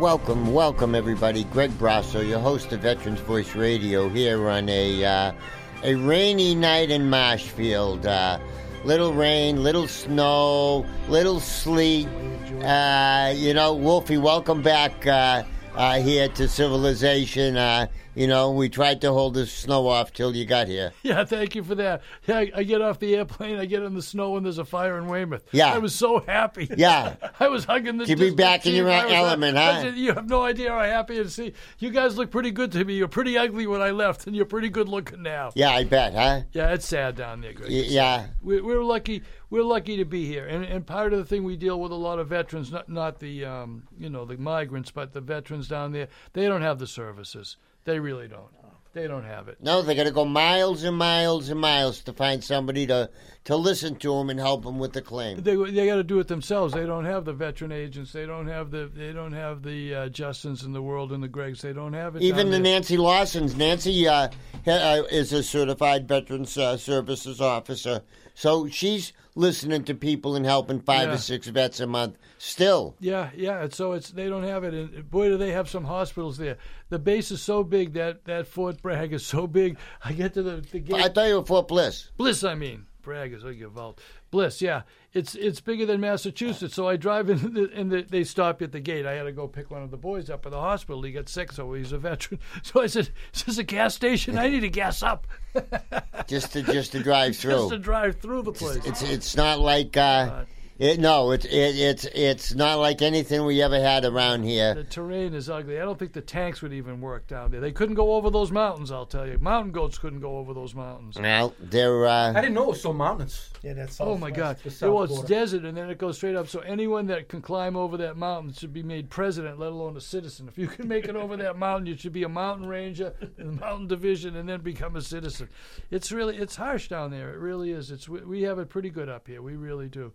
Welcome, welcome everybody. Greg Brasso, your host of Veterans Voice Radio, here on a uh, a rainy night in Marshfield. Uh, little rain, little snow, little sleet. Uh, you know, Wolfie, welcome back uh, here to civilization. Uh, you know, we tried to hold the snow off till you got here. Yeah, thank you for that. Yeah, I, I get off the airplane, I get in the snow, and there's a fire in Weymouth. Yeah. I was so happy. Yeah. I was hugging the. To be back in your element, huh? said, you have no idea how happy to see you guys look pretty good to me. You're pretty ugly when I left, and you're pretty good looking now. Yeah, I bet, huh? Yeah, it's sad down there, Greg. Y- yeah. We're, we're lucky. We're lucky to be here, and and part of the thing we deal with a lot of veterans, not not the um, you know the migrants, but the veterans down there. They don't have the services. They really don't. They don't have it. No, they got to go miles and miles and miles to find somebody to to listen to them and help them with the claim. They they got to do it themselves. They don't have the veteran agents. They don't have the they don't have the uh, Justins in the world and the Gregs. They don't have it. Even the there. Nancy Lawsons. Nancy uh, uh, is a certified Veterans uh, Services officer, so she's listening to people and helping five Yeah. or six vets a month. Still, Yeah, yeah. and So it's they don't have it, and boy, do they have some hospitals there. The base is so big that that Fort Bragg is so big. I get to the, the gate. I thought you were Fort Bliss. Bliss, I mean. Bragg is like a vault. Bliss, yeah. It's it's bigger than Massachusetts. So I drive in, the, and the, they stop at the gate. I had to go pick one of the boys up at the hospital. He got sick, so he's a veteran. So I said, "Is this a gas station? I need to gas up just to just to drive through. just to drive through the place." It's it's not like uh, it. No, it's it, it's it's not like anything we ever had around here. the terrain is ugly. I don't think the tanks would even work down there. They couldn't go over those mountains. I'll tell you, mountain goats couldn't go over those mountains. Well, they're I uh, didn't know it was so mountainous. Yeah, that's Oh my God! Well, it's desert, and then it goes straight up. So anyone that can climb over that mountain should be made president, let alone a citizen. If you can make it over that mountain, you should be a mountain ranger in the mountain division, and then become a citizen. It's really it's harsh down there. It really is. It's we, we have it pretty good up here. We really do.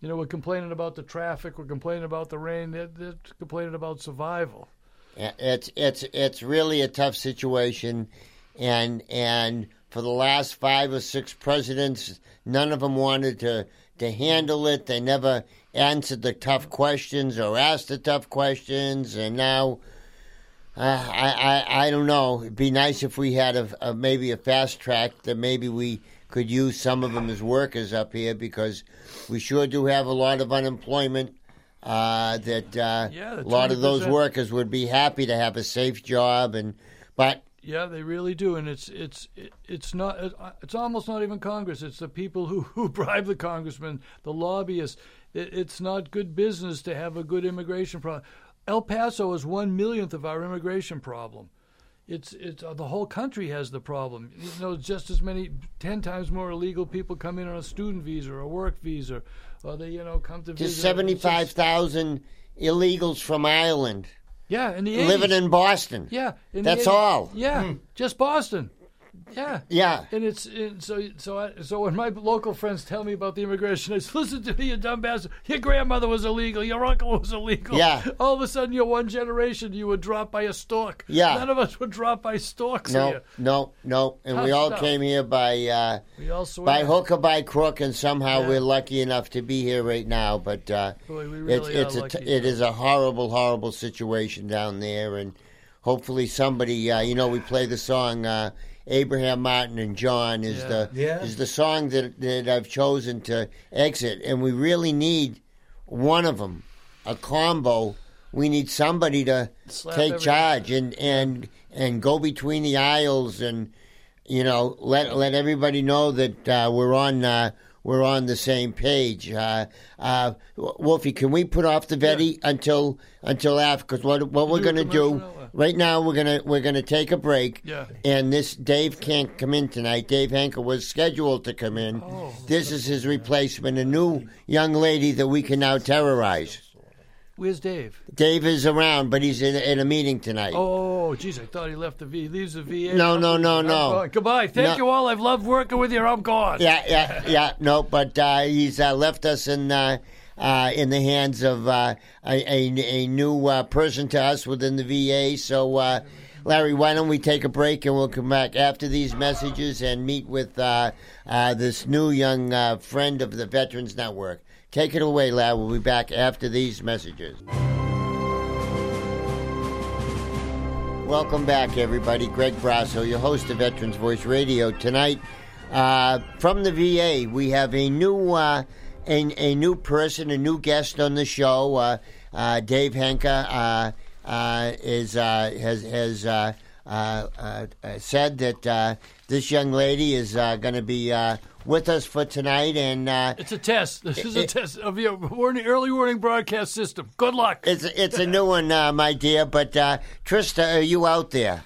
You know, we're complaining about the traffic. We're complaining about the rain. They're, they're complaining about survival. it's it's it's really a tough situation, and and for the last five or six presidents, none of them wanted to to handle it. They never answered the tough questions or asked the tough questions, and now. Uh, I, I I don't know. It'd be nice if we had a, a maybe a fast track that maybe we could use some of them as workers up here because we sure do have a lot of unemployment. Uh, that uh, Yeah, a lot of those workers would be happy to have a safe job, and but Yeah, they really do, and it's it's it's not it's almost not even Congress. It's the people who who bribe the congressmen, the lobbyists. It, it's not good business to have a good immigration problem. El Paso is one millionth of our immigration problem. It's it's uh, the whole country has the problem. You know, just as many, ten times more illegal people come in on a student visa or a work visa, or they you know come to just visit. seventy five thousand illegals from Ireland Yeah, in the 80s. living in Boston. Yeah, in the That's 80s. all. Yeah, just Boston. Yeah. Yeah. And it's and so so I, so when my local friends tell me about the immigration, I say, listen to me, you dumb bastard. Your grandmother was illegal. Your uncle was illegal. Yeah. All of a sudden, you're one generation. You were dropped by a stork. Yeah. None of us were dropped by storks No, here. no, no, and we all stuff. came here by uh, We all swear. by hook or by crook, and somehow Yeah. we're lucky enough to be here right now. But uh, Boy, we it's really it's are a, t- it is a horrible, horrible situation down there, and hopefully somebody, uh, you know, we play the song. Uh, Abraham Martin and John is Yeah. the Yeah. is the song that that I've chosen to exit, and we really need one of them, a combo. We need somebody to Slap take everybody. charge and and and go between the aisles and you know let let everybody know that uh, we're on uh, we're on the same page. Uh, uh, Wolfie, can we put off the Vetty until until after? Because what what we're going to do commercial now, or- right now we're gonna we're gonna take a break. Yeah. And this Dave can't come in tonight. Dave Henke was scheduled to come in. Oh. This is his replacement, a new young lady that we can now terrorize. Where's Dave? Dave is around, but he's in, in a meeting tonight. Oh, geez, I thought he left the V. He leaves the VA. No, no, no, no. Goodbye. Thank No. you all. I've loved working with you. I'm gone. Yeah, yeah, yeah. No, but uh, he's uh, left us in uh, uh, in the hands of uh, a, a, a new uh, person to us within the VA. So, uh, Larry, why don't we take a break and we'll come back after these messages and meet with uh, uh, this new young uh, friend of the Veterans Network. Take it away, Larry. We'll be back after these messages. Welcome back, everybody. Greg Brasso, your host of Veterans Voice Radio. Tonight, uh, from the VA, we have a new uh, a, a new person, a new guest on the show. Uh, uh, Dave Henke uh, uh, is has has said that this young lady is going to be with us for tonight, and uh, It's a test. This is a It- test of your warning, early warning broadcast system. Good luck. it's it's a new one, uh, my dear. But uh, Trista, are you out there?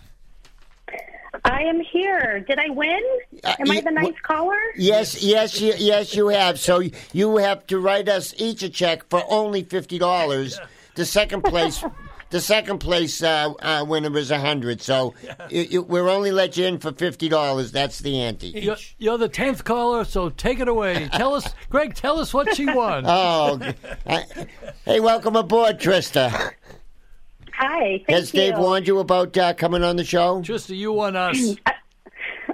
I am here. Did I win? Uh, Am I the nice caller? Yes, yes, you, yes, you have. So you have to write us each a check for only fifty dollars. The second place, the second place uh, uh, winner is a hundred. So you, you, we're only let you in for fifty dollars. That's the ante. You're, you're the tenth caller, so take it away. Tell us, Greg. Tell us what she won. Oh, uh, hey, welcome aboard, Trista. Hi. Thank Has Dave you. warned you about uh, coming on the show? Trista, you won us.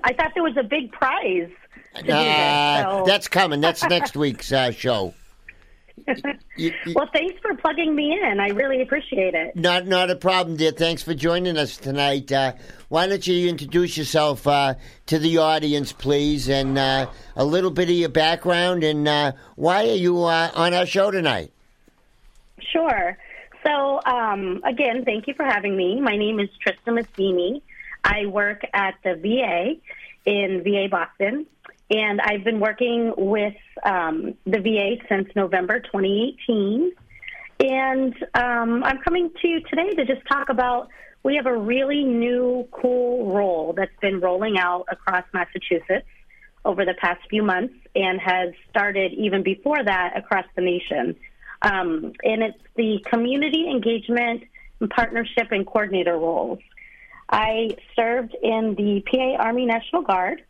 I thought there was a big prize. to do Uh, so- that's coming. That's next week's uh, show. You- you- well, thanks for plugging me in. I really appreciate it. Not not a problem, dear. Thanks for joining us tonight. Uh, why don't you introduce yourself uh, to the audience, please, and uh, a little bit of your background, and uh, why are you uh, on our show tonight? Sure. So, um, again, thank you for having me. My name is Trista Maccini. I work at the VA in VA Boston, and I've been working with um, the VA since November 2018. And um, I'm coming to you today to just talk about we have a really new, cool role that's been rolling out across Massachusetts over the past few months and has started even before that across the nation. Um, and it's the community engagement and partnership and coordinator roles. I served in the PA Army National Guard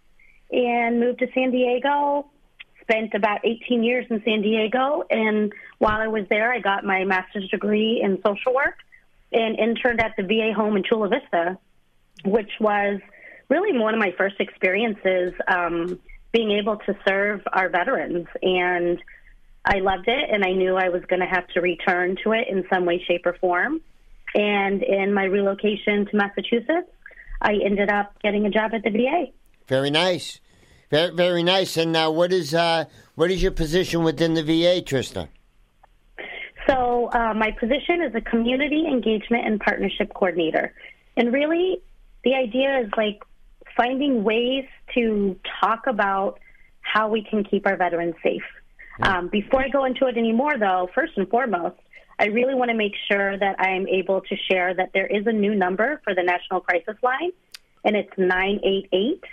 and moved to San Diego. Spent about 18 years in San Diego, and while I was there, I got my master's degree in social work and interned at the VA home in Chula Vista, which was really one of my first experiences um, being able to serve our veterans. And I loved it, and I knew I was going to have to return to it in some way, shape, or form. And in my relocation to Massachusetts, I ended up getting a job at the VA. Very nice, very very nice. And now, what is uh, what is your position within the VA, Trista? So, uh, my position is a community engagement and partnership coordinator. And really, the idea is like finding ways to talk about how we can keep our veterans safe. Um, before I go into it anymore, though, first and foremost, I really want to make sure that I'm able to share that there is a new number for the National Crisis Line, and it's 988.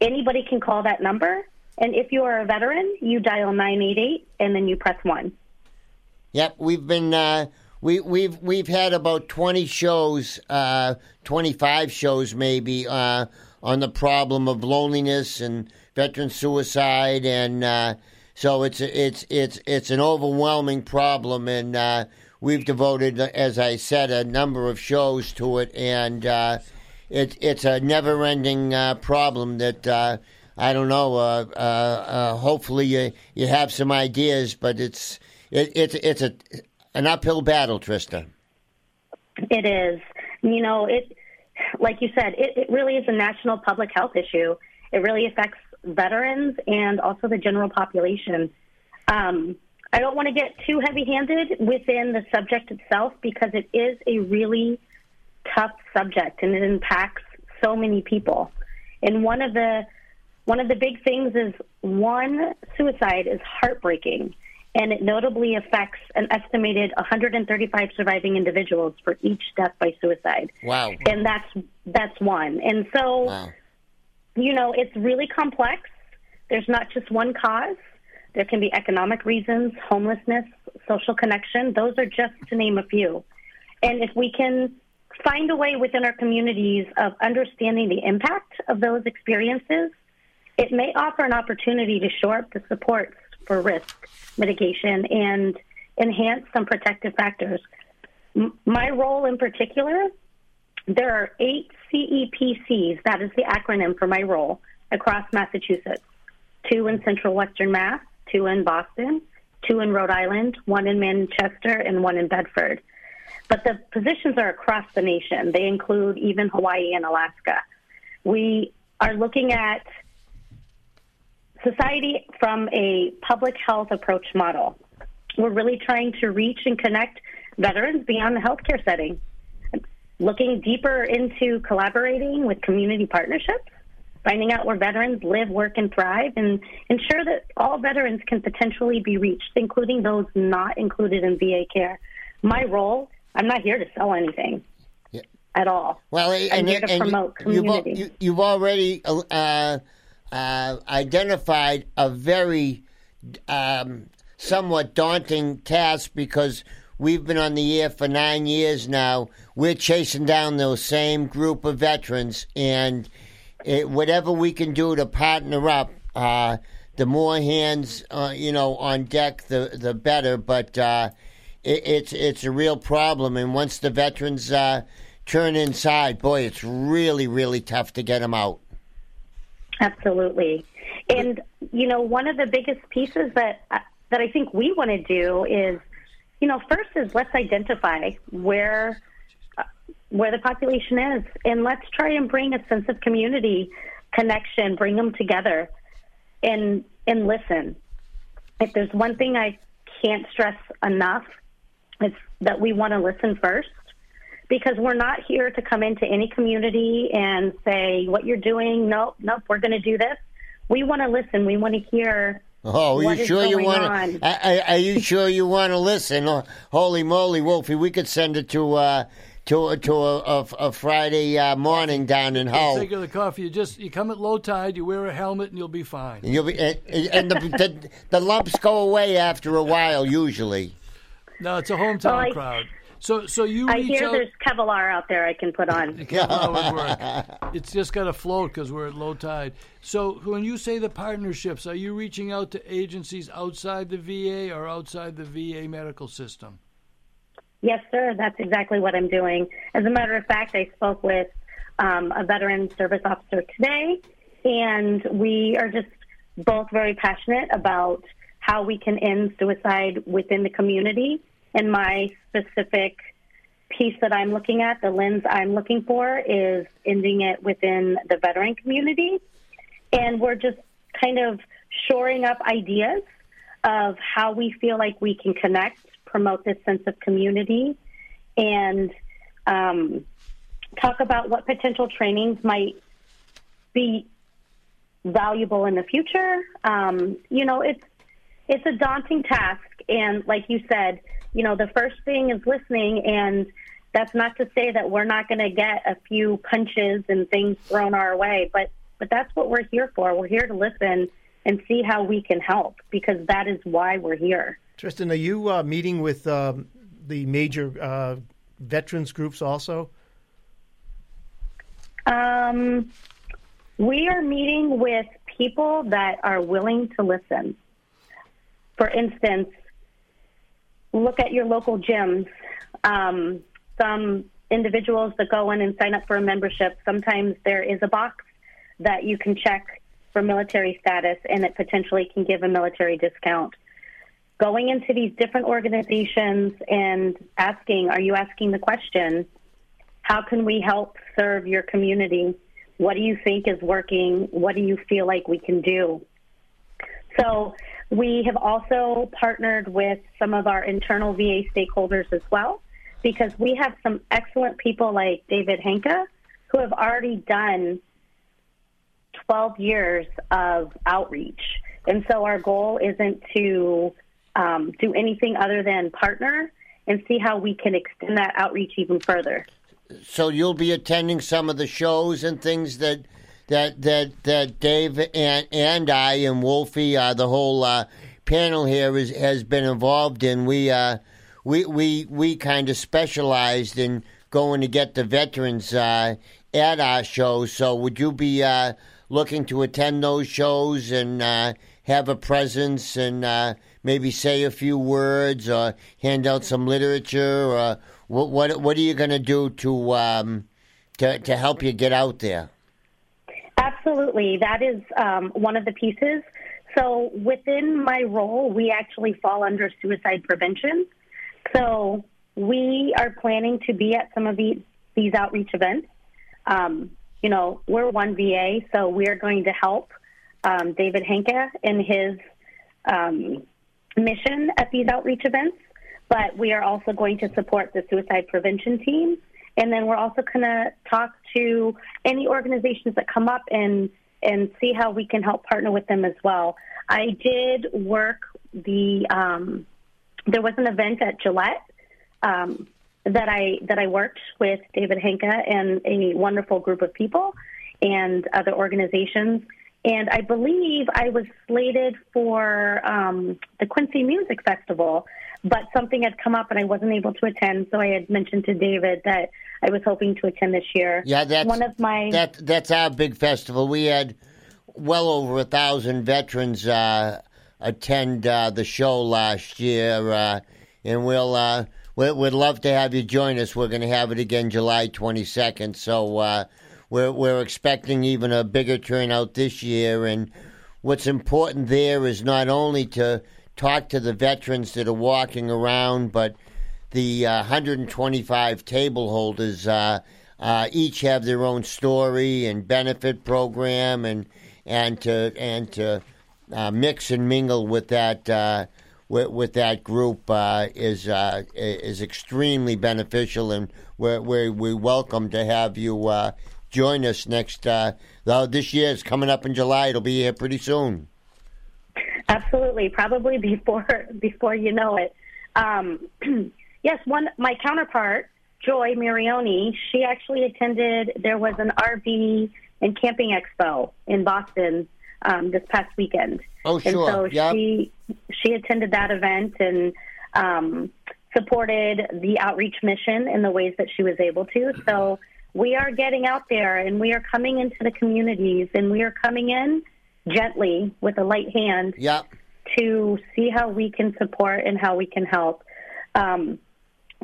Anybody can call that number. And if you are a veteran, you dial 988 and then you press 1. Yep, we've been uh, we we've we've had about twenty shows, uh, twenty five shows maybe uh, on the problem of loneliness and veteran suicide, and uh, so it's it's it's it's an overwhelming problem, and uh, we've devoted, as I said, a number of shows to it, and uh, it, it's a never ending uh, problem that. Uh, I don't know. Uh, uh, uh, hopefully, you you have some ideas, but it's it, it's it's a an uphill battle, Trista. It is. You know, it like you said, it, it really is a national public health issue. It really affects veterans and also the general population. Um, I don't want to get too heavy-handed within the subject itself because it is a really tough subject and it impacts so many people. And one of the one of the big things is one suicide is heartbreaking and it notably affects an estimated 135 surviving individuals for each death by suicide. Wow. And that's that's one. And so, Wow. you know, it's really complex. There's not just one cause. There can be economic reasons, homelessness, social connection. Those are just to name a few. And if we can find a way within our communities of understanding the impact of those experiences, it may offer an opportunity to shore up the supports for risk mitigation and enhance some protective factors. M- my role in particular, there are eight CEPCs, that is the acronym for my role, across Massachusetts two in central western Mass, two in Boston, two in Rhode Island, one in Manchester, and one in Bedford. But the positions are across the nation. They include even Hawaii and Alaska. We are looking at society from a public health approach model. We're really trying to reach and connect veterans beyond the healthcare setting, looking deeper into collaborating with community partnerships, finding out where veterans live, work, and thrive, and ensure that all veterans can potentially be reached, including those not included in VA care. My role, I'm not here to sell anything. Yeah. At all. Well, I'm and, here to and promote you've, community. you, you've already uh, uh, identified a very um, somewhat daunting task because we've been on the air for nine years now. We're chasing down those same group of veterans, and it, whatever we can do to partner up, uh, the more hands, uh, you know, on deck, the the better. But uh, it, it's it's a real problem, and once the veterans uh, turn inside, boy, it's really really tough to get them out. Absolutely. And you know, one of the biggest pieces that uh, that I think we want to do is, you know, first is let's identify where uh, where the population is, and let's try and bring a sense of community connection, bring them together, and and listen. If there's one thing I can't stress enough, it's that we want to listen first because we're not here to come into any community and say what you're doing. Nope, nope, we're going to do this. We want to listen. We want to hear. Oh, are you is sure you want to? Are, are you sure you want to listen? Oh, holy moly, Wolfie! We could send it to uh, to to a, a, a Friday uh, morning down in Hull. Take the coffee. You just you come at low tide. You wear a helmet, and you'll be fine. And, you'll be, and, and the, the the lumps go away after a while, usually. No, it's a hometown Well, crowd. So so you I hear out. there's Kevlar out there I can put on. That would work. It's just got to float because we're at low tide. So when you say the partnerships, are you reaching out to agencies outside the VA or outside the VA medical system? Yes, sir. That's exactly what I'm doing. As a matter of fact, I spoke with um, a veteran service officer today, and we are just both very passionate about how we can end suicide within the community. And my specific piece that I'm looking at, the lens I'm looking for, is ending it within the veteran community. And we're just kind of shoring up ideas of how we feel like we can connect, promote this sense of community, and um, talk about what potential trainings might be valuable in the future. Um, you know, it's it's a daunting task, and like you said, you know, the first thing is listening, and that's not to say that we're not going to get a few punches and things thrown our way, but but that's what we're here for. We're here to listen and see how we can help because that is why we're here. Tristan, are you uh, meeting with um, the major uh, veterans groups also? Um, we are meeting with people that are willing to listen. For instance, look at your local gyms. Um, some individuals that go in and sign up for a membership, sometimes there is a box that you can check for military status and it potentially can give a military discount. Going into these different organizations and asking, are you asking the question, how can we help serve your community? What do you think is working? What do you feel like we can do? So, we have also partnered with some of our internal VA stakeholders as well, because we have some excellent people like David Henke who have already done 12 years of outreach. And so, our goal isn't to um, do anything other than partner and see how we can extend that outreach even further. So you'll be attending some of the shows and things that that that that Dave and and I and Wolfie, uh, the whole uh, panel here is, has been involved in. We uh, we we we kind of specialized in going to get the veterans uh, at our shows. So would you be uh, looking to attend those shows and uh, have a presence and maybe say a few words or hand out some literature? Or what what, what are you going to do to um, to to help you get out there? Absolutely, that is um, one of the pieces. So within my role, we actually fall under suicide prevention. So we are planning to be at some of these, these outreach events. Um, you know, we're one VA, so we're going to help um, David Henke in his um, mission at these outreach events, but we are also going to support the suicide prevention team. And then we're also going to talk to any organizations that come up and and see how we can help partner with them as well. I did work the um, there was an event at Gillette um, that I that I worked with David Henke and a wonderful group of people and other organizations. And I believe I was slated for um, the Quincy Music Festival, but something had come up and I wasn't able to attend. So I had mentioned to David that I was hoping to attend this year. Yeah, that's one of my that that's our big festival. We had well over a thousand veterans uh, attend uh, the show last year, uh, and we'll uh, we'd love to have you join us. We're going to have it again July 22nd. So uh, we're, we're expecting even a bigger turnout this year. And what's important there is not only to talk to the veterans that are walking around, but the uh, 125 table holders uh, uh, each have their own story and benefit program, and and to and to uh, mix and mingle with that uh, with, with that group uh, is is extremely beneficial, and we're, we're, we welcome to have you join us next. This year is coming up in July. It'll be here pretty soon. Absolutely, probably before before you know it. Um, yes, one my counterpart, Joy Marioni, she actually attended. There was an RV and camping expo in Boston um, this past weekend. Oh, sure. And so yep. she she attended that event and um, supported the outreach mission in the ways that she was able to. So we are getting out there and we are coming into the communities and we are coming in gently with a light hand to see how we can support and how we can help. Um,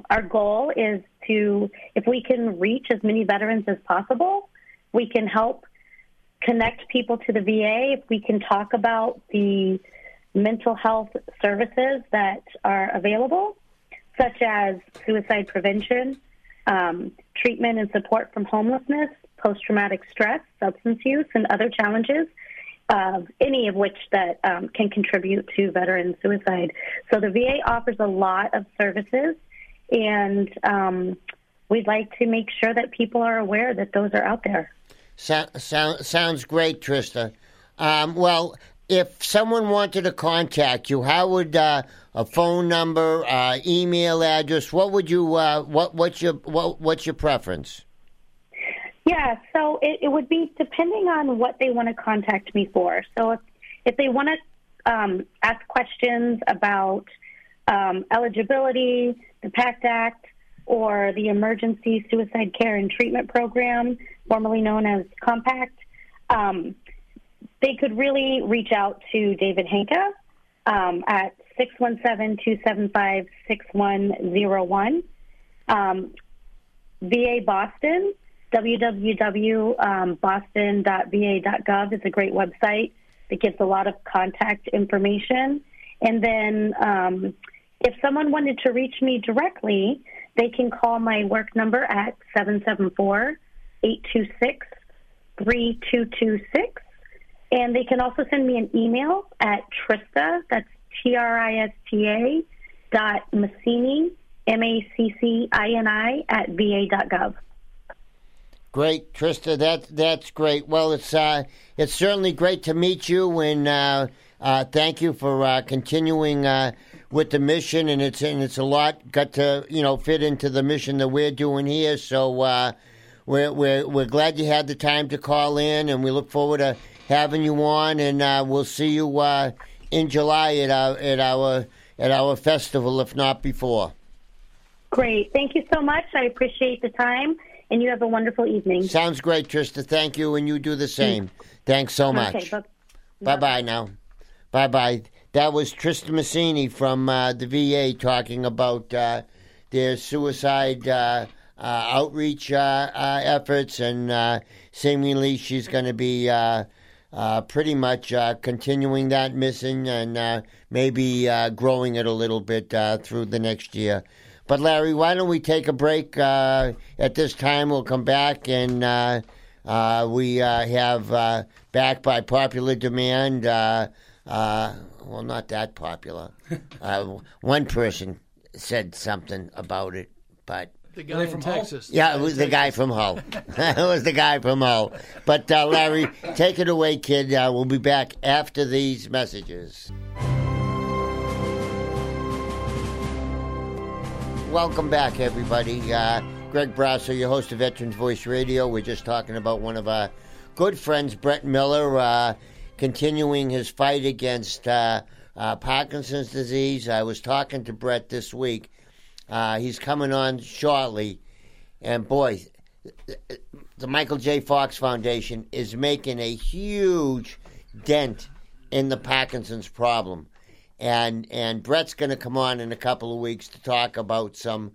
our goal is to, if we can reach as many veterans as possible, we can help connect people to the VA, if we can talk about the mental health services that are available, such as suicide prevention, um, treatment and support from homelessness, post traumatic stress, substance use, and other challenges. Uh, any of which that um, can contribute to veteran suicide. So the VA offers a lot of services, and um, we'd like to make sure that people are aware that those are out there. So, so, sounds great, Trista. Um, well, if someone wanted to contact you, how would uh, a phone number, uh, email address? What would you? Uh, what what's your what, what's your preference? Yeah, so it, it, would be depending on what they want to contact me for. So if if they want to um, ask questions about um, eligibility, the PACT Act, or the Emergency Suicide Care and Treatment Program, formerly known as Compact, um, they could really reach out to David Henke um, at 617-275-6101. Um, VA Boston, www.boston.va.gov is a great website that gives a lot of contact information. And then um, if someone wanted to reach me directly, they can call my work number at 774 826 3226. And they can also send me an email at Trista, that's T R I S T A, dot Maccini, M A C C I N I, at va.gov. Great, Trista. That that's great. Well, it's uh, it's certainly great to meet you, and uh, uh, thank you for uh, continuing uh, with the mission. And it's and it's a lot got to you know fit into the mission that we're doing here. So uh, we're we're we're glad you had the time to call in, and we look forward to having you on. And we'll see you in July at our at our at our festival, if not before. Great. Thank you so much. I appreciate the time, and you have a wonderful evening. Sounds great, Trista. Thank you, and you do the same. Thanks so much. Okay, Bye bye now. Bye bye. That was Trista Maccini from uh, the VA talking about uh, their suicide uh, uh, outreach uh, uh, efforts, and uh, seemingly she's going to be uh, uh, pretty much uh, continuing that mission and uh, maybe uh, growing it a little bit uh, through the next year. But Larry, why don't we take a break uh, at this time? We'll come back and uh, uh, we uh, have uh, back by popular demand. Uh, uh, well, not that popular. uh, one person said something about it, but The guy from in Hull? Texas. yeah, it was the guy from Hull. it was the guy from Hull. But uh, Larry, take it away, kid. Uh, we'll be back after these messages. Welcome back, everybody. Uh, Greg Brasso, your host of Veterans Voice Radio. We're just talking about one of our good friends, Brett Miller, uh, continuing his fight against uh, uh, Parkinson's disease. I was talking to Brett this week. Uh, he's coming on shortly. And boy, the Michael J. Fox Foundation is making a huge dent in the Parkinson's problem. And and Brett's going to come on in a couple of weeks to talk about some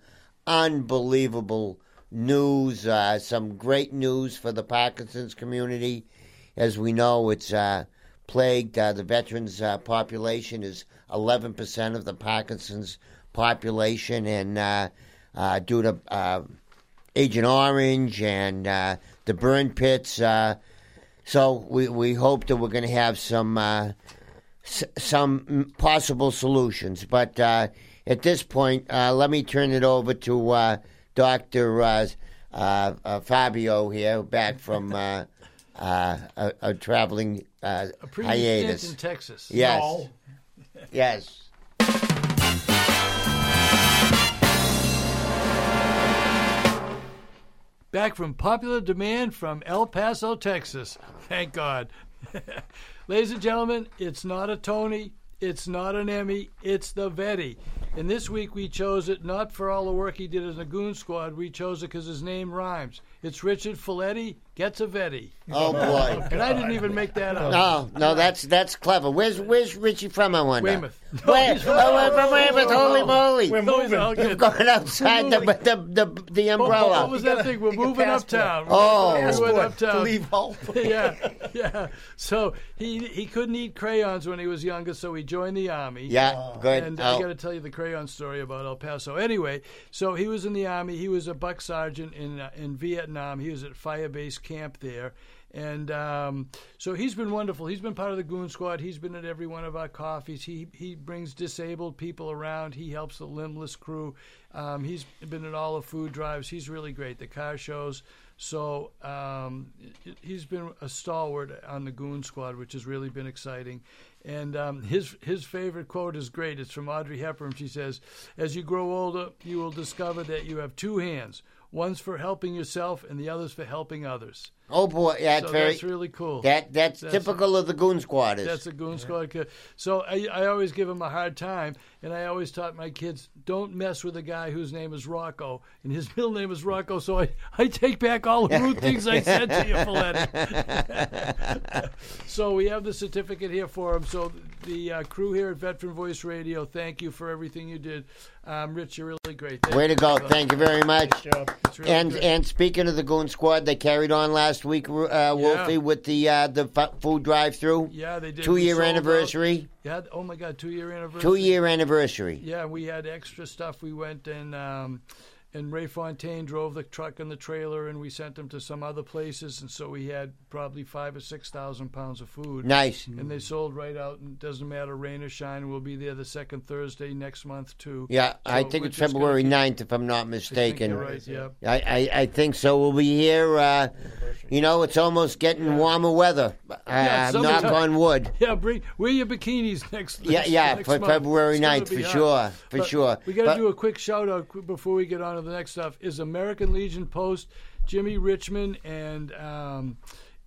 unbelievable news, uh, some great news for the Parkinson's community. As we know, it's uh, plagued. Uh, the veterans uh, population is 11% of the Parkinson's population, and uh, uh, due to Agent Orange and the burn pits. So we, we hope that we're going to have some s- some possible solutions. But uh, at this point, uh, let me turn it over to uh, Doctor uh, uh, uh, Fabio here, back from uh, uh, a, a traveling uh, hiatus. in Texas. Yes, No. yes. Back from popular demand from El Paso, Texas. Thank God. Ladies and gentlemen, it's not a Tony, it's not an Emmy, it's the Vetty. And this week we chose it not for all the work he did in the Goon Squad, we chose it because his name rhymes. It's Richard Folletti gets a Vetty. Oh boy. And I didn't even make that up. No, no, that's that's clever. Where's Where's Richie from? I wonder. Weymouth. Where? Oh, we're from Weymouth. Holy moly! We're moving. all good. You've gone outside the the the, the Oh, umbrella. What was that thing? We're Take moving uptown. Oh. we went Passport to uptown. leave Hull. yeah, yeah. So he he couldn't eat crayons when he was younger, so he joined the army. yeah, good. And Oh, I got to tell you the crayon story about El Paso. Anyway, so he was in the army. He was a buck sergeant in uh, in Vietnam. He was at Fire Base Camp there, and um, so he's been wonderful. He's been part of the Goon Squad. He's been at every one of our coffees. He he brings disabled people around. He helps the limbless crew. Um, he's been at all the food drives. He's really great. The car shows. So um, he's been a stalwart on the Goon Squad, which has really been exciting. And um, his his favorite quote is great. It's from Audrey Hepburn. She says, "As you grow older, you will discover that you have two hands. One's for helping yourself, and the other's for helping others." Oh boy, that's so very that's really cool. that that's, that's- typical of the Goon Squad. Is That's a goon squad. kid. So I, I always give him a hard time, and I always taught my kids don't mess with a guy whose name is Rocco, and his middle name is Rocco. So I, I take back all the rude things I said to you, Folletti. so we have the certificate here for him. So the uh, crew here at Veteran Voice Radio, thank you for everything you did. Um, Rich, you're really great. Thank way to go. Thank you very much. really And and speaking of the Goon Squad, they carried on last week, uh, Wolfie, with the uh, the food drive-through. yeah, they did. Two We year sold out. anniversary. Yeah. Oh my God, two year anniversary. Two year anniversary. Yeah, we had extra stuff. We went and um, and Ray Fontaine drove the truck and the trailer, and we sent them to some other places, and so we had probably five or six thousand pounds of food. Nice. And they sold right out, and it doesn't matter rain or shine. We'll be there the second Thursday next month too. Yeah, I think it's gonna February keep- 9th, if I'm not I mistaken. you're right. Yeah. I, I, I think so. We'll be here. Uh, you know, it's almost getting warmer weather. Uh, Yeah, knock on wood. Yeah, bring wear your bikinis next. Yeah, yeah, next for month. February It's 9th, for hot. sure, for But sure. We got to do a quick shout out before we get on to the next stuff. Is American Legion Post, Jimmy Richmond, and um,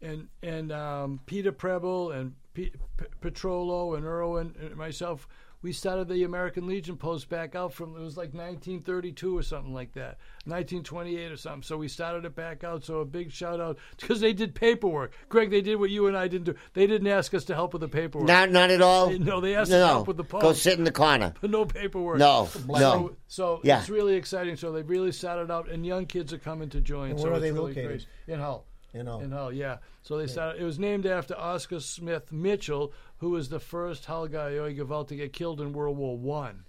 and and um, Peter Preble and P- P- Petrolo and Irwin and myself. We started the American Legion post back out from it was like 1932 or something like that, 1928 or something. So we started it back out. So a big shout out because they did paperwork. Greg, they did what you and I didn't do. They didn't ask us to help with the paperwork. Not, not at all. No, they asked no, us to no. help with the post. Go sit in the corner. no paperwork. No, So, no. so Yeah. it's really exciting. So they really started out, and young kids are coming to join. And so where are it's they really located? Great. In Hull. You know. In Hull, yeah. So they started. It was named after Oscar Smith Mitchell, who was the first guy Gewalt to get killed in World War One.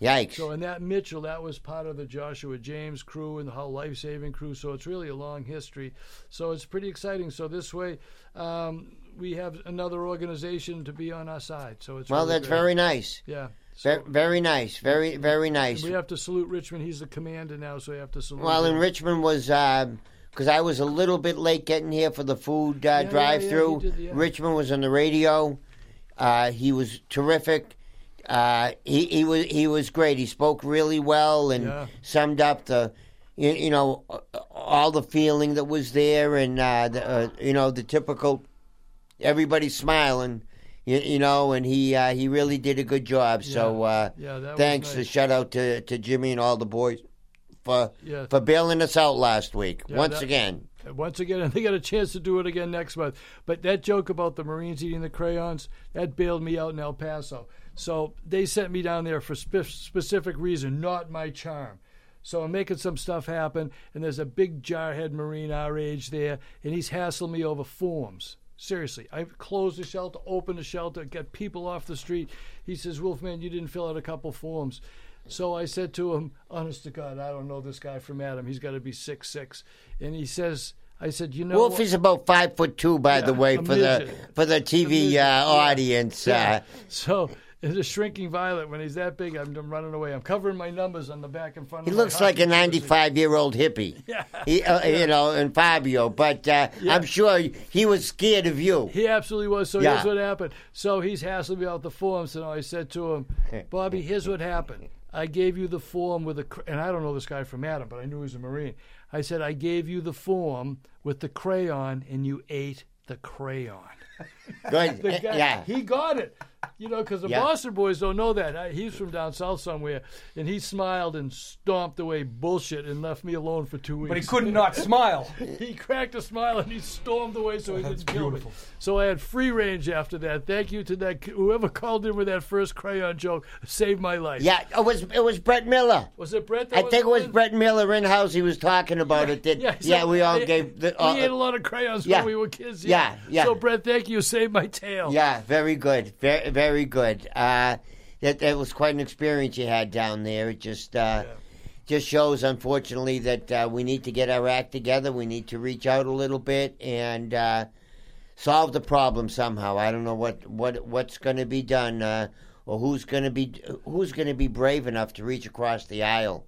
Yikes. So, and that Mitchell, that was part of the Joshua James crew and the Hull Life Saving crew. So it's really a long history. So it's pretty exciting. So this way, um, we have another organization to be on our side. So it's well, really that's very nice. yeah. Very, So very nice. Very, very nice. we have to salute Richmond. He's the commander now, so we have to salute. Well, him. in Richmond was because I was a little bit late getting here for the food uh, yeah, drive-through. did, yeah. Richmond was on the radio. Uh, he was terrific. Uh, he he was he was great. He spoke really well and Yeah. summed up the you, you know all the feeling that was there and uh, the, uh, you know the typical everybody smiling. You, you know, and he uh, he really did a good job. So uh, Yeah, thanks. nice. A shout out to, to Jimmy and all the boys for Yeah. for bailing us out last week. Yeah, Once that- again, Once again, and they got a chance to do it again next month. But that joke about the Marines eating the crayons, that bailed me out in El Paso. So they sent me down there for spe- specific reason, not my charm. So I'm making some stuff happen, and there's a big jarhead Marine our age there, and he's hassling me over forms. Seriously, I closed the shelter, opened the shelter, got people off the street. He says, Wolfman, you didn't fill out a couple forms. So I said to him, honest to God, I don't know this guy from Adam. He's got to be six six. And he says, I said, you know, Wolf what? is about five foot two, by the way, for the for the TV uh, audience. Yeah. Uh, So it's a shrinking violet. When he's that big, I'm, I'm running away. I'm covering my numbers on the back and front. he looks like a 95 year old hippie. Yeah. He, uh, You know, and Fabio, but uh, I'm sure he was scared of you. He absolutely was. So Yeah. here's what happened. So he's hassling me out the forms, and I said to him, Bobby, here's what happened. I gave you the form with a, and I don't know this guy from Adam, but I knew he was a Marine. I said, I gave you the form with the crayon, and you ate the crayon. Good. The guy, yeah. he got it. You know, because the Yeah. Boston boys don't know that. I, he's from down south somewhere, and he smiled and stomped away bullshit and left me alone for two weeks. But he could not not smile. he cracked a smile and he stormed away so he didn't kill me. So I had free range after that. Thank you to that whoever called in with that first crayon joke saved my life. Yeah, it was it was Brett Miller. Was it Brett? That I think it was the one? Brett Miller in house. He was talking about it. That, Yeah, yeah, we all I- gave. The, we uh, ate a lot of crayons yeah. when we were kids. Yeah, yeah. So Brett, thank you. Saved my tail. Yeah, very good. Very, very good. Uh, that that was quite an experience you had down there. It just uh, just shows, unfortunately, that uh, we need to get our act together. We need to reach out a little bit and uh, solve the problem somehow. I don't know what what what's going to be done uh, or who's going to be who's going to be brave enough to reach across the aisle.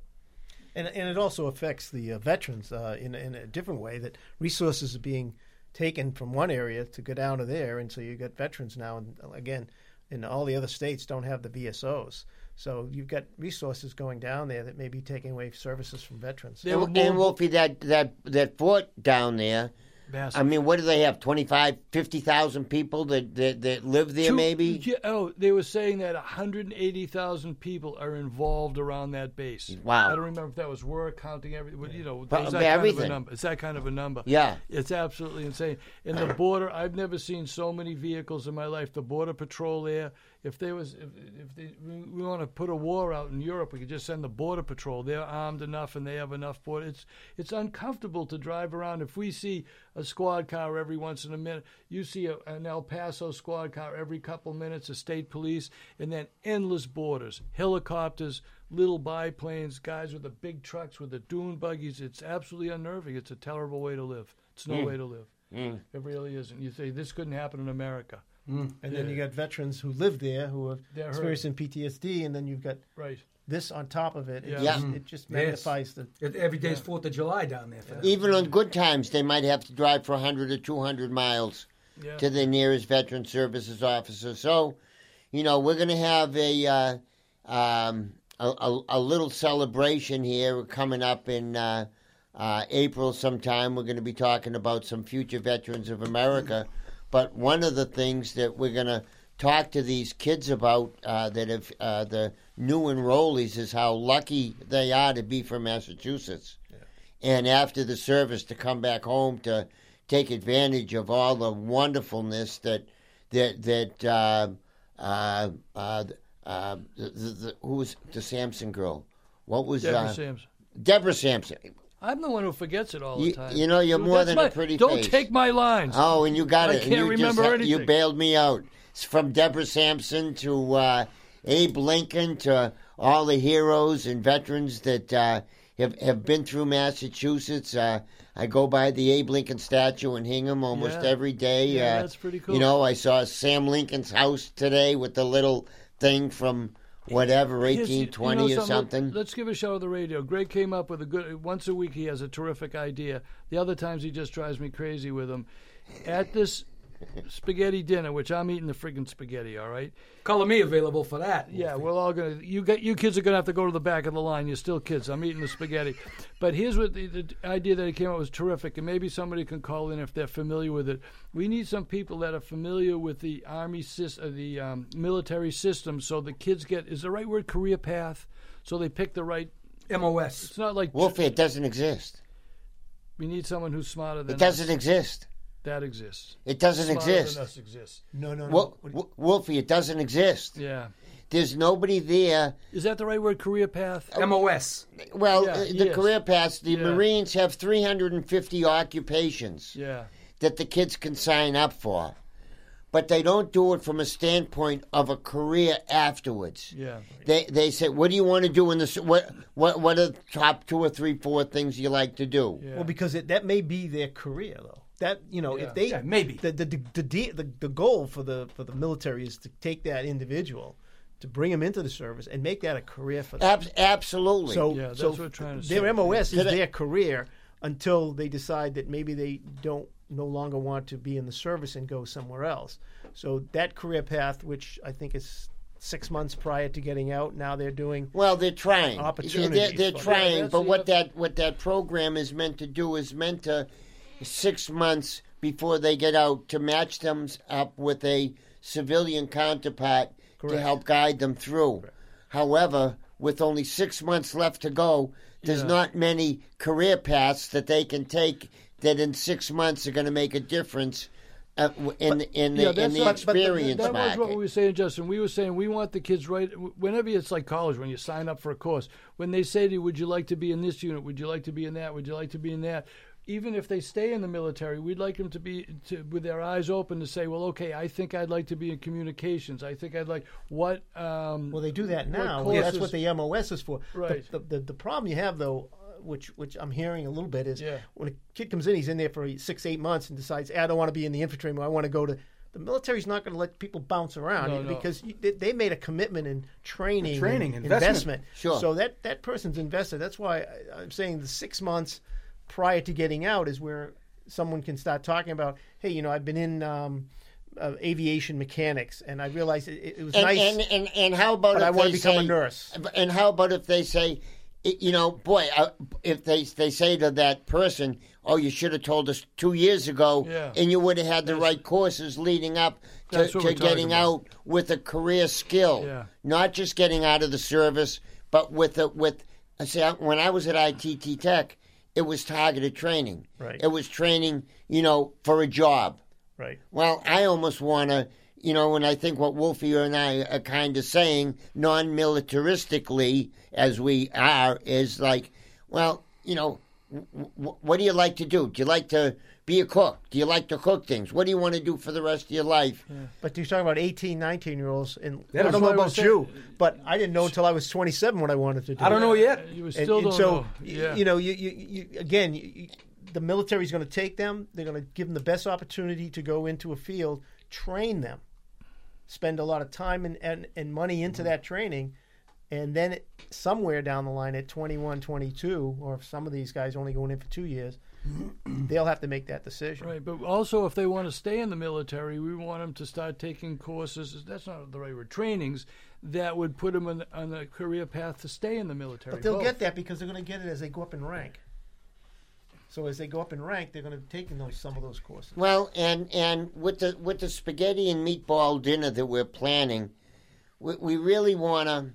And, and it also affects the uh, veterans uh, in, in a different way that resources are being taken from one area to go down to there. And so you got veterans now, and again, in all the other states don't have the VSOs. So you've got resources going down there that may be taking away services from veterans. They were And, more- and Wolfie, that that that fort down there. Massive. I mean, what do they have? 25, 50,000 people that, that that live there, Two- maybe. yeah, oh, they were saying that 180,000 people are involved around that base. Wow. I don't remember if that was work counting everything. but You know, But- it's that kind of a everything. number. It's that kind of a number. Yeah. It's absolutely insane. And the border, I've never seen so many vehicles in my life. The border patrol there. If there was, if, if they, we, want to put a war out in Europe, we could just send the border patrol. They're armed enough and they have enough border. It's it's uncomfortable to drive around. If we see a squad car every once in a minute, you see a, an El Paso squad car every couple minutes, a state police, and then endless borders, helicopters, little biplanes, guys with the big trucks with the dune buggies. It's absolutely unnerving. It's a terrible way to live. It's no mm. way to live. Mm. It really isn't. You say this couldn't happen in America. And then you got veterans who live there who are They're hurt. experiencing PTSD, and then you've got Right. this on top of it. It, Yeah. just, Yeah. it just Yes. magnifies the. It- Every day's Fourth of July down there for them. Even on good times, they might have to drive for 100 or 200 miles Yeah. to the nearest veteran services officer. So, you know, we're going to have a, uh, um, a, a a little celebration here coming up in uh, uh, April sometime. We're going to be talking about some future veterans of America. But one of the things that we're going to talk to these kids about uh, that have uh, the new enrollees is how lucky they are to be from Massachusetts, and after the service to come back home to take advantage of all the wonderfulness that that that uh, uh, uh, uh, the, the, the, who was the Sampson girl? What was Deborah uh, Sampson. Deborah Sampson? I'm the one who forgets it all the time. you know, you're more than my- a pretty Don't face. take my lines. Oh, and you got I it. and can't you remember just, anything. You bailed me out. It's from Deborah Sampson to uh, Abe Lincoln to all the heroes and veterans that uh, have have been through Massachusetts. Uh, I go by the Abe Lincoln statue in Hingham almost Yeah. every day. Yeah, uh, that's pretty cool. You know, I saw Sam Lincoln's house today with the little thing from whatever eighteen you twenty know or something. Let's give a show to the radio. Greg came up with a good. Once a week, he has a terrific idea. The other times, he just drives me crazy with them. At this spaghetti dinner, which I'm eating the friggin' spaghetti. All right. Color me available for that. Yeah, we're all gonna. You get you kids are gonna have to go to the back of the line. You're still kids. I'm eating the spaghetti, but here's what the, the idea that he came up was terrific, and maybe somebody can call in if they're familiar with it. We need some people that are familiar with the army sys, uh, the um, military system, so the kids get is the right word career path, so they pick the right. MOS. It's not like Wolfie, it doesn't exist. we need someone who's smarter than It doesn't us. exist. That exists. It doesn't Smarter exist. Than us exists. No, no, no. Wo- What- Wo- Wolfie, it doesn't exist. Yeah. There's nobody there. Is that the right word? Career path. MOS. Well, Yeah, uh, the yes. career paths, the Yeah. Marines have 350 occupations Yeah. that the kids can sign up for, but they don't do it from a standpoint of a career afterwards. Yeah. They they say, "What do you want to do in this? What what what are the top two or three, four things you like to do?" Yeah. Well, because it, that may be their career, though. That you know, Yeah. if they Yeah, maybe. the the, the the the the goal for the for the military is to take that individual, to bring him into the service and make that a career for them. Ab- absolutely. So, Yeah, that's so what we're trying to their say. MOS is Could I- their career until they decide that maybe they don't no longer want to be in the service and go somewhere else. So that career path, which I think is six months prior to getting out, now they're doing. Well, they're trying. Opportunities They're, they're for- trying, Yeah, that's but what that what that program is meant to do is meant to six months before they get out to match them up with a civilian counterpart to help guide them through. However, with only six months left to go, there's Yeah. not many career paths that they can take that in six months are going to make a difference uh, in in the, Yeah, in the not- but the- experience that was what we were saying, Justin. We were saying we want the kids right whenever it's like college when you sign up for a course. When they say to you, "Would you like to be in this unit? Would you like to be in that? Would you like to be in that?" Even if they stay in the military, we'd like them to be to, with their eyes open to say, "Well, okay, I think I'd like to be in communications. I think I'd like what." Um, Well, they do that what now. courses- That's what the MOS is for. The- Right. The, the, the, problem you have, though, uh, which which I'm hearing a little bit, is Yeah. when a kid comes in, he's in there for six, eight months and decides, "I don't want to be in the infantry anymore. I want to go to." The military's not going to let people bounce around No, no. because you- they, they made a commitment in training, Training, and investment. Sure. So that that person's invested. That's why I, I'm saying the six months prior to getting out is where someone can start talking about, hey, you know, I've been in. Um, uh, aviation mechanics, and I realized it, it was and, nice. and, and and how about but if I wanna they become a say- nurse. And how about if they say, you know, boy, uh, if they they say to that person, "Oh, you should have told us two years ago, Yeah. and you would have had the right courses leading up to, to getting out with a career skill, Yeah. not just getting out of the service, but with a with." I say when I was at ITT Tech, it was targeted training. Right. It was training, you know, for a job. right. Well, I almost want to, you know, and I think what Wolfie and I are kind of saying, non militaristically, as we are, is like, well, you know, w- w- what do you like to do? Do you like to be a cook? Do you like to cook things? What do you want to do for the rest of your life? But you're talking about 18, 19 year olds, and Yeah, I don't know about you, but I didn't know until I was 27 what I wanted to do. I don't know yet. you And, still and don't so, know. y- Yeah. you know, you, you, you again, you, you, the military's going to take them. They're going to give them the best opportunity to go into a field, train them, spend a lot of time and, and, and money into that training. And then it, somewhere down the line at 21, 22, or if some of these guys only going in for two years, they'll have to make that decision. Right, but also if they want to stay in the military, we want them to start taking courses. That's not the right word. Trainings that would put them on, on a career path to stay in the military. But they'll both. get that because they're going to get it as they go up in rank. So as they go up in rank, they're going to take in those some of those courses. Well, and and with the with the spaghetti and meatball dinner that we're planning, we, we really want to.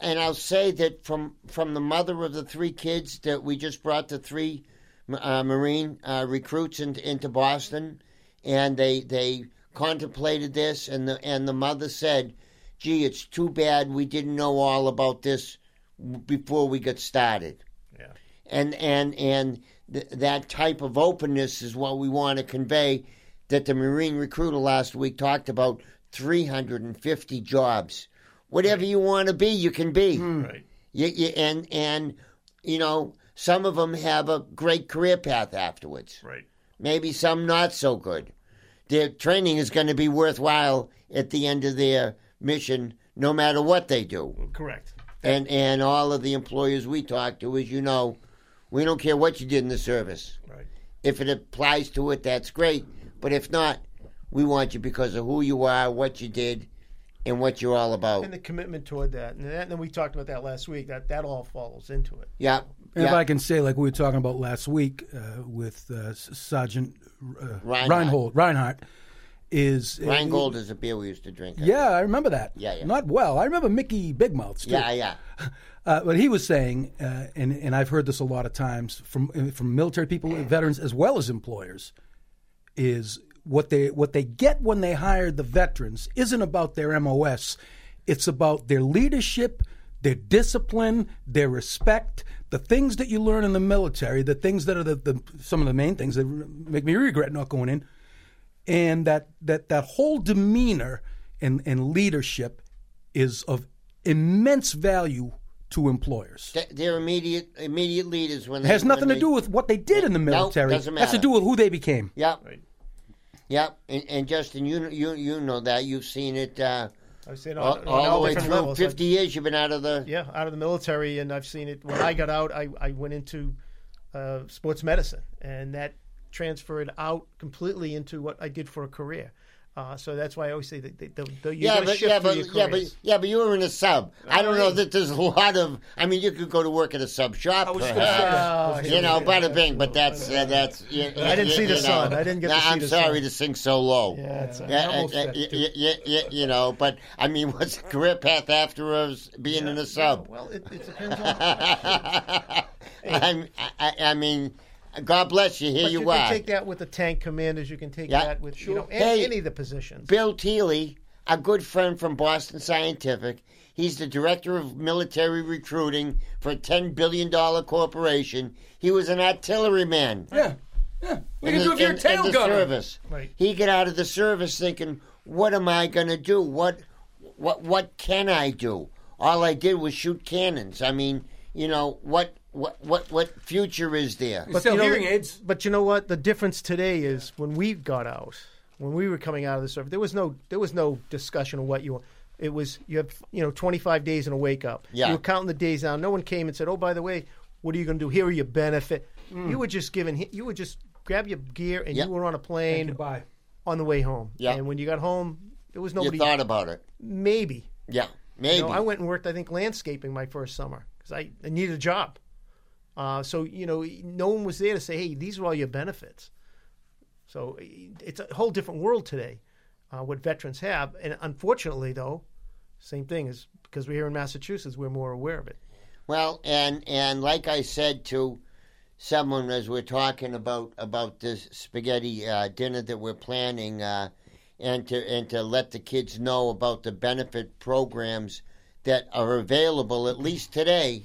And I'll say that from from the mother of the three kids that we just brought the three uh, Marine uh, recruits into, into Boston, and they they contemplated this, and the and the mother said, "Gee, it's too bad we didn't know all about this before we got started." Yeah. and and and th- that type of openness is what we want to convey. That the Marine recruiter last week talked about 350 jobs. Whatever you want to be, you can be. Hmm. Right. You, you, and and you know some of them have a great career path afterwards. Right. Maybe some not so good. Their training is going to be worthwhile at the end of their mission, no matter what they do. Correct. And and all of the employers we talk to, as you know, we don't care what you did in the service. Right. If it applies to it, that's great. But if not, we want you because of who you are, what you did, and what you're all about. And the commitment toward that, and, that, and then we talked about that last week. That that all follows into it. Yeah. And if. I can say, like we were talking about last week uh, with uh, Sergeant uh, Reinhardt. Reinhold, Reinhardt, is uh, Rheingold is a beer we used to drink. Yeah, I remember that. Yeah, yeah. Not well. I remember Mickey Bigmouths too. Yeah, yeah. Uh, but he was saying, uh, and and I've heard this a lot of times from uh, from military people, veterans as well as employers, is what they what they get when they hire the veterans isn't about their MOS, it's about their leadership, their discipline, their respect, the things that you learn in the military, the things that are the, the some of the main things that make me regret not going in, and that that that whole demeanor and and leadership is of immense value to employers. Th- They're immediate immediate leaders when It has nothing when to they- do with what they did in the No, military. doesn't It has to do with who they became. Yep. Right. Yep. And, and Justin, you you you know that you've seen it uh, I was saying all, on, on all the way through. levels. Fifty years you've been out of the. Yeah, out of the military, and I've seen it. When I got out, I, I went into uh, sports medicine, and that transferred out completely into what I did for a career. Uh, so that's why I always say that the, the, the, you're Yeah, gonna but shift yeah, but your yeah, but yeah, but you were in a sub. I don't know that there's a lot of. I mean, you could go to work at a sub shop, I was just gonna perhaps. say that. Oh, you know, yeah, bada bing. But that's uh, that's. You, I didn't you- see the you know. sun. I didn't get to see I'm the sorry sun. to sing so low. Yeah, it's, Yeah, uh, that, y- too. y- y- y- you know, but I mean, what's the career path after us being in a sub? Well, it, it depends on. I, I, I mean, God bless you. Here But you, you are. can take that with the tank commanders. You can take Yeah, that with you know Hey, any, any of the positions. Bill Teeley, a good friend from Boston Scientific. He's the director of military recruiting for a $10 billion corporation. He was an artilleryman. Yeah. Yeah. What do in do the- if you're in- tail in the gunner? service. Right. He got out of the service thinking, "What am I going to do? What, what, what can I do?" All I did was shoot cannons. I mean, you know, what, what, what, what future is there? But Still you know, hearing aids. But you know what? The difference today is when we got out, when we were coming out of the service, there was no there was no discussion of what you. It was you have you know 25 days and a wake up. Yeah. You were counting the days down. No one came and said, "Oh, by the way, what are you going to do? Here are your benefit." Mm. You were just given. You would just grab your gear and Yeah. you were on a plane Goodbye. on the way home. Yeah. And when you got home, there was You nobody. thought about it? maybe. Yeah, maybe. You know, I went and worked, I think, landscaping my first summer because I, I needed a job. Uh, so, you know, no one was there to say, hey, these are all your benefits. So it's a whole different world today, uh, what veterans have. And unfortunately, though, same thing is because we're here in Massachusetts, we're more aware of it. Well, and and like I said to someone as we're talking about about this spaghetti uh, dinner that we're planning, uh, and to and to let the kids know about the benefit programs that are available at least today.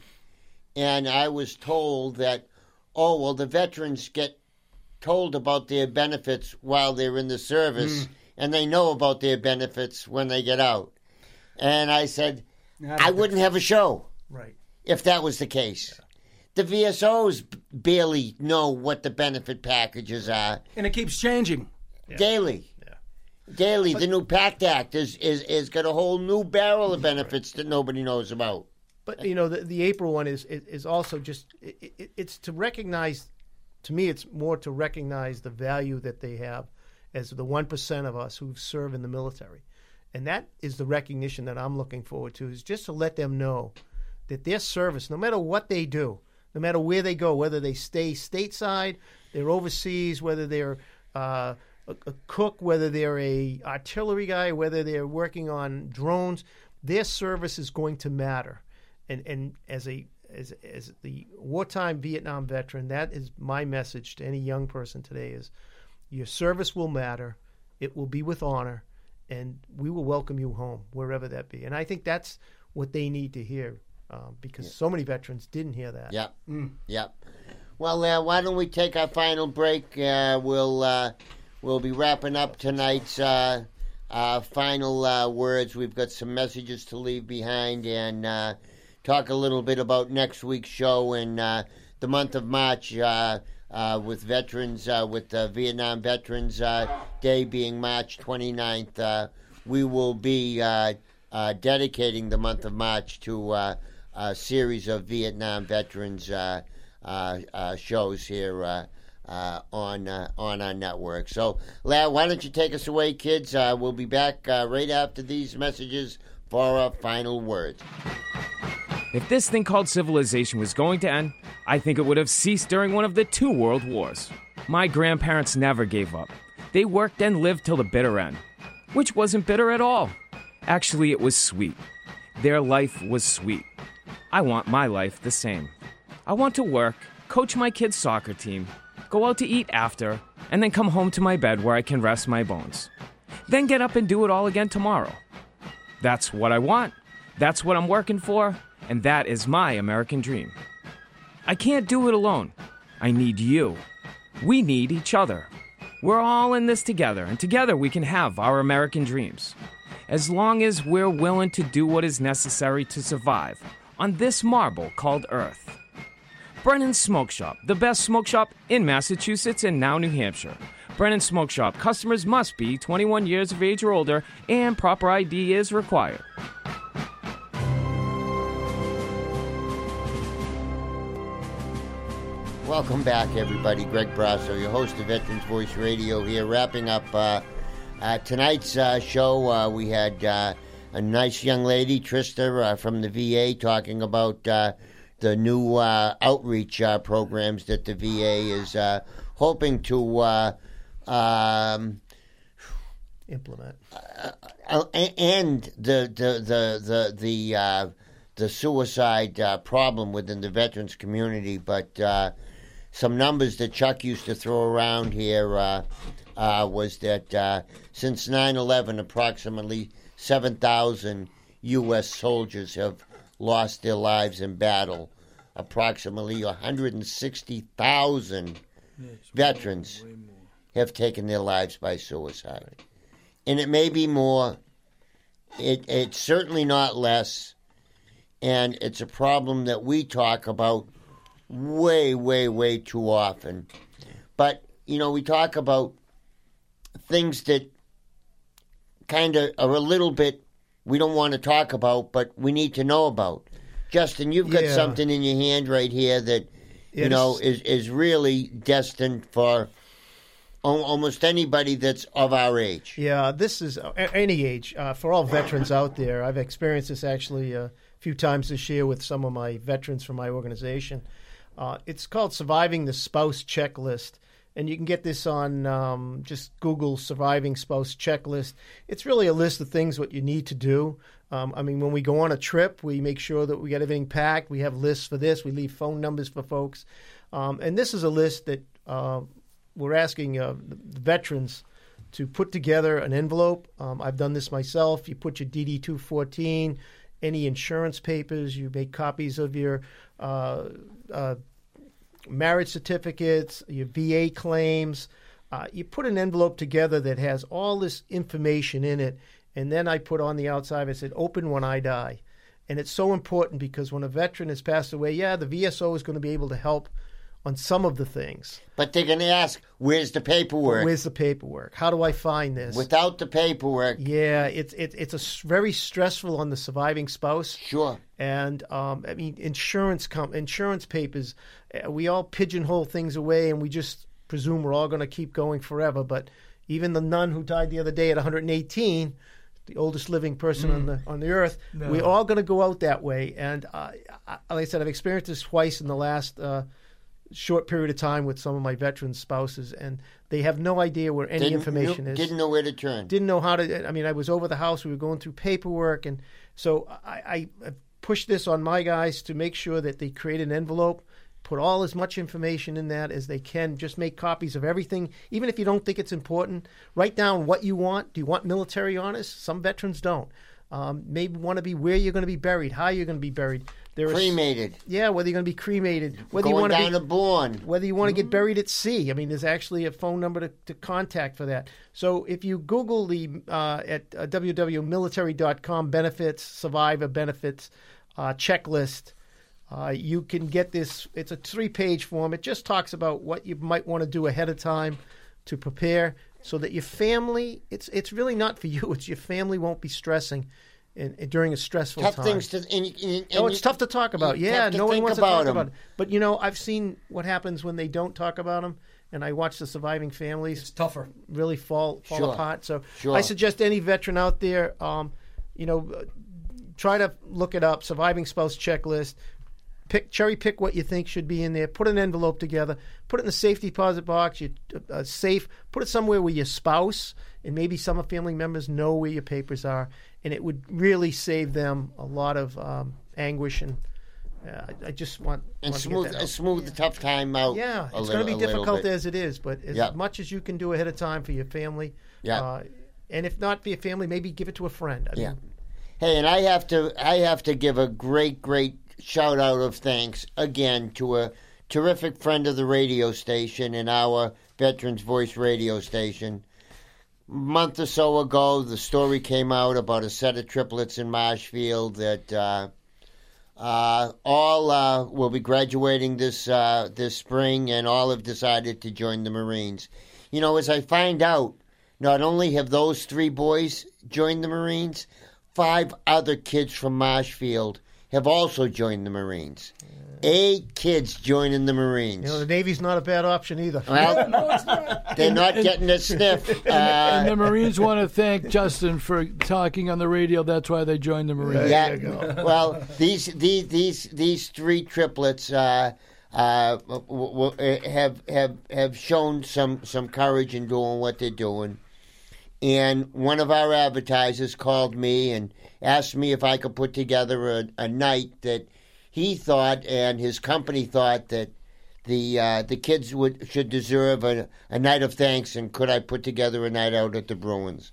And I was told that, oh well, the veterans get told about their benefits while they're in the service, hmm. and they know about their benefits when they get out. And I said, I wouldn't have a show Right. if that was the case. The VSOs barely know what the benefit packages are And it keeps changing. daily. Daily, the new PACT Act is, is, is got a whole new barrel of benefits that nobody knows about. But you know, the, the April one is is, also just it, it, it's to recognize. To me, it's more to recognize the value that they have as the one percent of us who serve in the military, and that is the recognition that I'm looking forward to. Is just to let them know that their service, no matter what they do, no matter where they go, whether they stay stateside, they're overseas, whether they're uh, a, a cook, whether they're a artillery guy, whether they're working on drones, their service is going to matter. And and as a as as the wartime Vietnam veteran, that is my message to any young person today: is your service will matter, it will be with honor, and we will welcome you home wherever that be. And I think that's what they need to hear um, because yeah. so many veterans didn't hear that. Yep. Mm. Yep. Well, uh, why don't we take our final break? Uh, we'll uh, we'll be wrapping up tonight's uh, uh, final uh, words. We've got some messages to leave behind and talk a little bit about next week's show in uh, the month of March. Uh, uh, with veterans, with Vietnam Veterans Day being March 29th, we will be dedicating the month of March to a series of Vietnam veterans uh, uh, uh, shows here on on our network. So, Lad, why don't you take us away, kids? we'll be back right after these messages for our final words. If this thing called civilization was going to end, I think it would have ceased during one of the two world wars. My grandparents never gave up. They worked and lived till the bitter end, which wasn't bitter at all. Actually, it was sweet. Their life was sweet. I want my life the same. I want to work, coach my kids' soccer team, go out to eat after, and then come home to my bed where I can rest my bones. Then get up and do it all again tomorrow. That's what I want. That's what I'm working for, and that is my American dream. I can't do it alone. I need you. We need each other. We're all in this together, and together we can have our American dreams. As long as we're willing to do what is necessary to survive, on this marble called Earth. Brennan's Smoke Shop, the best smoke shop in Massachusetts and now New Hampshire. Brennan's Smoke Shop customers must be 21 years of age or older and proper ID is required. Welcome back, everybody. Greg Brasso, your host of Veterans Voice Radio, here, wrapping up uh, uh, tonight's uh, show. Uh, we had uh, a nice young lady, Trista uh, from the VA, talking about uh, the new uh, outreach uh, programs that the VA is uh, hoping to um, implement, and the the the the the, the suicide problem within the veterans community. But some numbers that Chuck used to throw around here uh, uh, was that uh, since 9/11, approximately 7,000 U.S. soldiers have lost their lives in battle. Approximately 160,000 veterans have taken their lives by suicide. And it may be more, it, it's certainly not less, and it's a problem that we talk about way, way, way too often. But, you know, we talk about things that kind of are a little bit we don't want to talk about, but we need to know about. Justin, you've got yeah. something in your hand right here that you know is is really destined for almost anybody that's of our age. Yeah, this is uh, any age uh, for all veterans out there. I've experienced this actually a few times this year with some of my veterans from my organization. Uh, it's called Surviving the Spouse Checklist and you can get this on um, just Google surviving spouse checklist. It's really a list of things what you need to do. Um, I mean, when we go on a trip, we make sure that we got everything packed. We have lists for this. We leave phone numbers for folks, um, and this is a list that uh, we're asking uh, veterans to put together an envelope. Um, I've done this myself. You put your DD two fourteen, any insurance papers. You make copies of your uh, uh marriage certificates, your VA claims. Uh, you put an envelope together that has all this information in it, and then I put on the outside, I said, open when I die. And it's so important because when a veteran has passed away, yeah, the VSO is going to be able to help on some of the things. But they're going to ask, where's the paperwork? Where's the paperwork? How do I find this? Without the paperwork. Yeah, it's it, it's a very stressful on the surviving spouse. Sure. And um, I mean, insurance com- insurance papers, uh, we all pigeonhole things away, and we just presume we're all going to keep going forever. But even the nun who died the other day at 118 the oldest living person on the on the earth. No. We're all going to go out that way, and uh, I, like I said, I've experienced this twice in the last uh, short period of time with some of my veteran spouses, and they have no idea where any Didn't- information knew- is Didn't know where to turn. didn't know how to. I mean, I was over the house. We were going through paperwork, and so I, I pushed this on my guys to make sure that they create an envelope, put all as much information in that as they can. Just make copies of everything, even if you don't think it's important. Write down what you want. Do you want military honors? Some veterans don't. Um, maybe want to be where you're going to be buried, how you're going to be buried. There Cremated. yeah, whether you're going to be cremated, whether you Going want to down be to Bourne. whether you want to Mm-hmm. get buried at sea. I mean, there's actually a phone number to, to contact for that. So if you Google the uh, at uh, www.military.com benefits, survivor benefits uh, checklist, uh, you can get this. It's a three page form. It just talks about what you might want to do ahead of time to prepare so that your family, it's, it's really not for you, it's your family won't be stressing in, in- during a stressful Tough time. things to. And, and, and Oh, it's you- tough to talk about. Yeah, have to no one think wants to talk talk 'em. about it. But you know, I've seen what happens when they don't talk about them, and I watch the surviving families It's tougher. really fall fall Sure. apart. So Sure. I suggest any veteran out there, um, you know, uh, try to look it up. Surviving spouse checklist. Pick cherry pick what you think should be in there. Put an envelope together. Put it in the safety deposit box. You uh, safe. Put it somewhere where your spouse and maybe some of family members know where your papers are, and it would really save them a lot of um, anguish and. Uh, I, I just want and want smooth, that out. smooth the tough time out. Yeah, it's going to be difficult as it is, but as Yeah. much as you can do ahead of time for your family, Yeah. uh, and if not for your family, maybe give it to a friend. I Yeah. mean, Hey, and I have to I have to give a great great shout out of thanks again to a terrific friend of the radio station and our Veterans Voice radio station. Month or so ago, the story came out about a set of triplets in Marshfield that uh, uh, all uh, will be graduating this uh, this spring, and all have decided to join the Marines. You know, as I find out, not only have those three boys joined the Marines, five other kids from Marshfield have also joined the Marines. Eight kids joining the Marines. you know, the Navy's not a bad option either. well, they're not getting a sniff. and Uh, the Marines want to thank Justin for talking on the radio. That's why they joined the Marines. yeah. Well, these these these these three triplets uh, uh, w- w- have have have shown some some courage in doing what they're doing. And one of our advertisers called me and asked me if I could put together a, a night that he thought and his company thought that the uh, the kids would should deserve a, a night of thanks and could I put together a night out at the Bruins.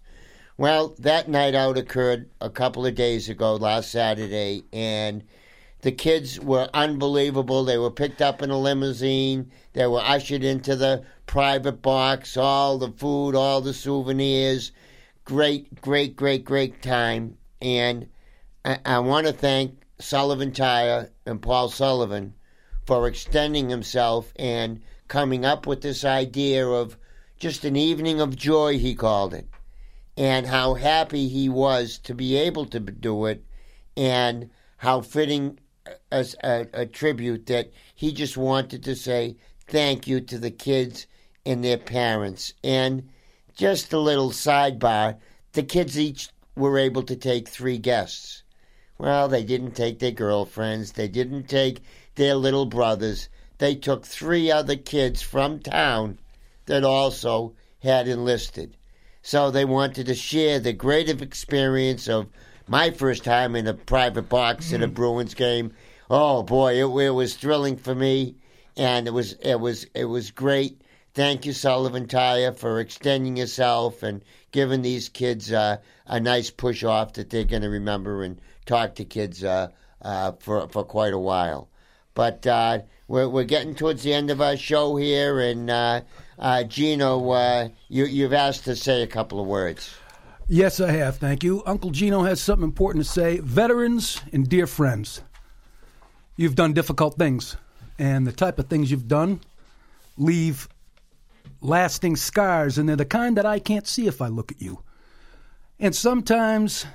Well, that night out occurred a couple of days ago, last Saturday, and the kids were unbelievable. They were picked up in a limousine. They were ushered into the private box, all the food, all the souvenirs. Great, great, great, great time. And I, I want to thank Sullivan Tire and Paul Sullivan for extending himself and coming up with this idea of just an evening of joy, he called it and how happy he was to be able to do it, and how fitting a, a, a tribute that he just wanted to say thank you to the kids and their parents. And just a little sidebar the kids each were able to take three guests. Well, they didn't take their girlfriends, they didn't take their little brothers. They took three other kids from town that also had enlisted. So they wanted to share the great experience of my first time in a private box at a mm-hmm. Bruins game. Oh boy, it, it was thrilling for me, and it was it was it was great. Thank you, Sullivan Tire, for extending yourself and giving these kids uh, a nice push off that they're going to remember and talk to kids uh, uh, for for quite a while. But uh, we're we're getting towards the end of our show here, and uh, uh, Gino, you you've asked to say a couple of words. Yes, I have. Thank you. Uncle Gino has something important to say. Veterans and dear friends, you've done difficult things, and the type of things you've done leave lasting scars, and they're the kind that I can't see if I look at you. And sometimes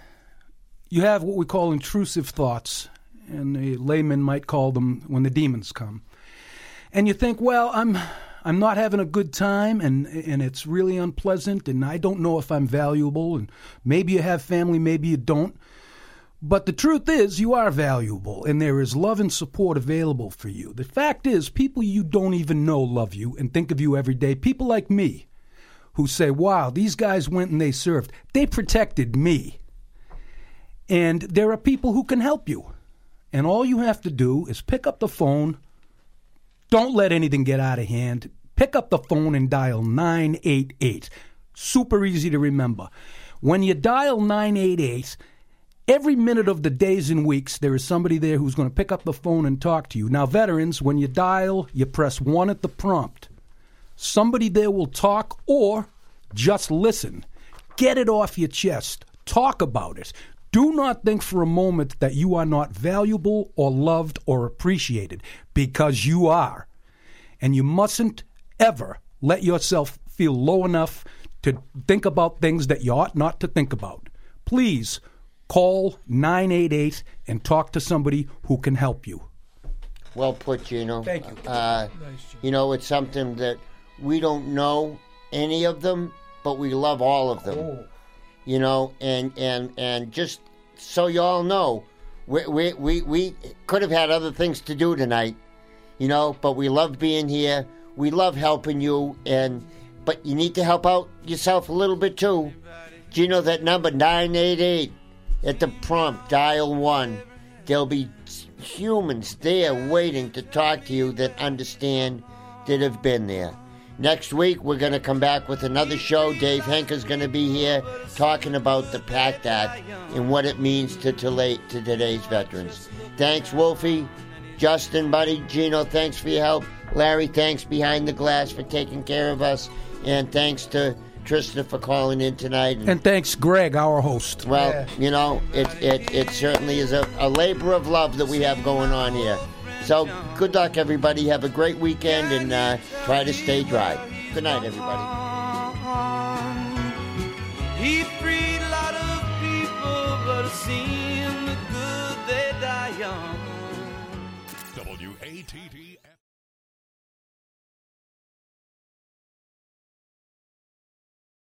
you have what we call intrusive thoughts, and a layman might call them when the demons come. And you think, well, I'm I'm not having a good time and and it's really unpleasant and I don't know if I'm valuable and maybe you have family, maybe you don't. But the truth is, you are valuable, and there is love and support available for you. The fact is, people you don't even know love you and think of you every day. People like me who say, wow, these guys went and they served. They protected me. And there are people who can help you. And all you have to do is pick up the phone. Don't let anything get out of hand. Pick up the phone and dial 988. Super easy to remember. When you dial 988, Every minute of the days and weeks, there is somebody there who's going to pick up the phone and talk to you. Now, veterans, when you dial, you press 1 at the prompt. Somebody there will talk or just listen. Get it off your chest. Talk about it. Do not think for a moment that you are not valuable or loved or appreciated because you are. And you mustn't ever let yourself feel low enough to think about things that you ought not to think about. Please Call 988 and talk to somebody who can help you. Well put, Gino. Thank you. Uh, you know, it's something that we don't know any of them, but we love all of them. Oh. You know, and and and just so you all know, we we we, we could have had other things to do tonight, you know, but we love being here. We love helping you, and but you need to help out yourself a little bit too. Gino, that number nine eight eight at the prompt, dial one. There'll be humans there waiting to talk to you that understand that have been there. Next week, we're going to come back with another show. Dave Henke's going to be here talking about the PACT Act and what it means to, to, to today's veterans. Thanks, Wolfie. Justin, buddy, Gino, thanks for your help. Larry, thanks behind the glass for taking care of us. And thanks to Trista for calling in tonight. And, and thanks, Greg, our host. Well, yeah. you know, it, it, it certainly is a, a labor of love that we have going on here. So good luck, everybody. Have a great weekend and uh, try to stay dry. Good night, everybody. He freed a lot of people, but it seemed